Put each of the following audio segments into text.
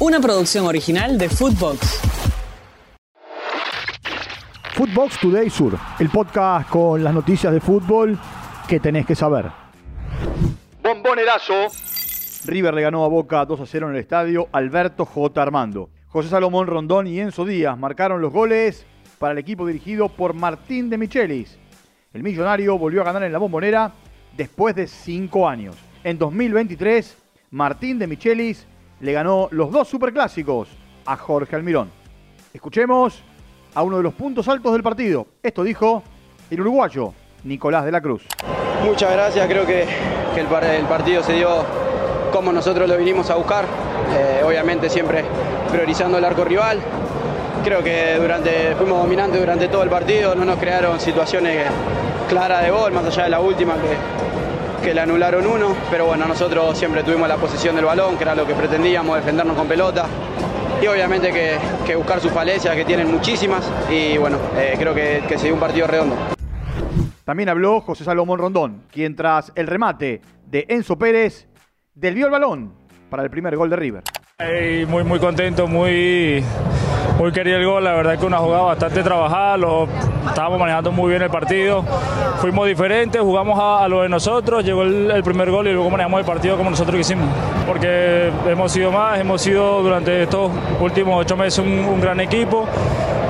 Una producción original de Footbox. Footbox Today Sur, el podcast con las noticias de fútbol que tenés que saber. Bombonerazo. River le ganó a Boca 2 a 0 en el estadio Alberto J. Armando. José Salomón Rondón y Enzo Díaz marcaron los goles para el equipo dirigido por Martín de Michelis. El millonario volvió a ganar en la bombonera después de cinco años. En 2023, Martín de Michelis le ganó los dos superclásicos a Jorge Almirón. Escuchemos a uno de los puntos altos del partido. Esto dijo el uruguayo Nicolás de la Cruz. Muchas gracias, creo que, el, partido se dio como nosotros lo vinimos a buscar, eh, obviamente siempre priorizando el arco rival. Creo que durante, fuimos dominantes durante todo el partido, no nos crearon situaciones claras de gol, más allá de la última que, que le anularon uno, pero bueno, nosotros siempre tuvimos la posesión del balón, que era lo que pretendíamos, defendernos con pelota y obviamente que, buscar sus falencias, que tienen muchísimas, y bueno, eh, creo que, que se dio un partido redondo. También habló José Salomón Rondón, quien tras el remate de Enzo Pérez, desvió el balón para el primer gol de River. muy, muy contento, muy, muy querido el gol, la verdad que una jugada bastante trabajada, lo, estábamos manejando muy bien el partido, fuimos diferentes, jugamos a, lo de nosotros, llegó el, primer gol y luego manejamos el partido como nosotros quisimos, porque hemos sido más, hemos sido durante estos últimos ocho meses un, gran equipo,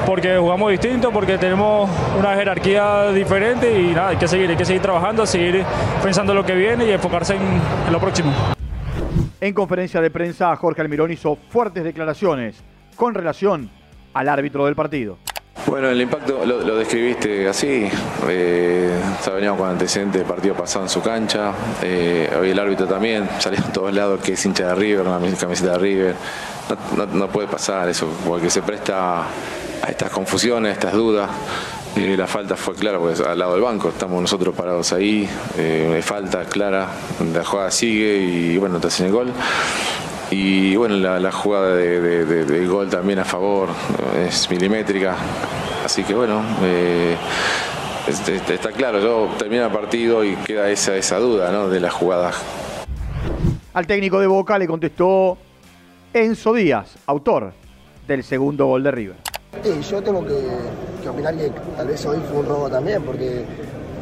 porque jugamos distinto, porque tenemos una jerarquía diferente y nada, hay que seguir, hay que seguir trabajando, seguir pensando lo que viene y enfocarse en lo próximo. En conferencia de prensa, Jorge Almirón hizo fuertes declaraciones con relación al árbitro del partido. Bueno, el impacto lo, describiste así. Eh, ya veníamos con antecedentes de partido pasado en su cancha. Eh, hoy el árbitro también salió a todos lados que es hincha de River, una camiseta de River. No, puede pasar eso, porque se presta a estas confusiones, a estas dudas. Y la falta fue clara, porque al lado del banco estamos nosotros parados ahí. Eh, falta clara, la jugada sigue y bueno, te hacen el gol. Y bueno, la, jugada de, gol también a favor es milimétrica. Así que bueno, eh, está claro, yo termina el partido y queda esa, esa duda ¿no? de la jugada. Al técnico de Boca le contestó Enzo Díaz, autor del segundo gol de River. Sí, yo tengo que, opinar que tal vez hoy fue un robo también, porque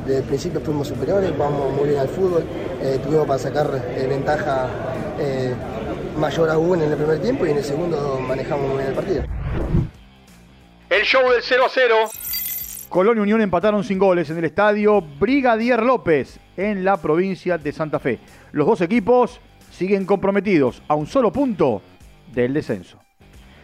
desde el principio fuimos superiores, jugamos muy bien al fútbol, eh, tuvimos para sacar eh, ventaja mayor aún en el primer tiempo y en el segundo manejamos muy bien el partido. El show del 0 a 0. Colón y Unión empataron sin goles en el estadio Brigadier López en la provincia de Santa Fe. Los dos equipos siguen comprometidos a un solo punto del descenso.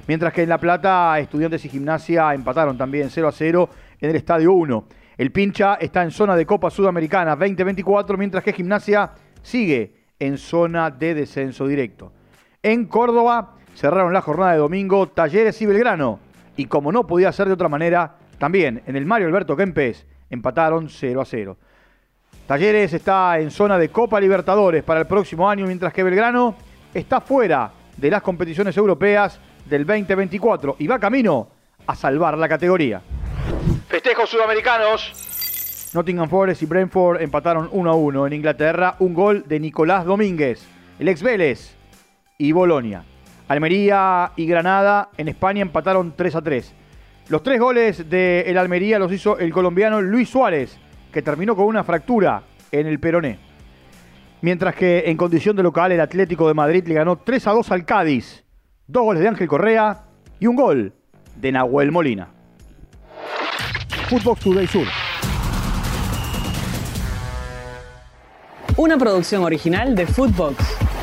Mientras que en La Plata, Estudiantes y Gimnasia empataron también 0 a 0 en el Estadio 1. El pincha está en zona de Copa Sudamericana 2024, mientras que Gimnasia sigue en zona de descenso directo. En Córdoba cerraron la jornada de domingo Talleres y Belgrano. Y como no podía ser de otra manera, también en el Mario Alberto Kempes empataron 0 a 0. Talleres está en zona de Copa Libertadores para el próximo año, mientras que Belgrano está fuera de las competiciones europeas del 2024 y va camino a salvar la categoría. Festejos sudamericanos. Nottingham Forest y Brentford empataron 1 a 1 en Inglaterra, un gol de Nicolás Domínguez. El ex Vélez y Bolonia. Almería y Granada en España empataron 3 a 3. Los tres goles de el Almería los hizo el colombiano Luis Suárez, que terminó con una fractura en el peroné. Mientras que en condición de local el Atlético de Madrid le ganó 3 a 2 al Cádiz. Dos goles de Ángel Correa y un gol de Nahuel Molina. Footbox Today Sur. Una producción original de Footbox.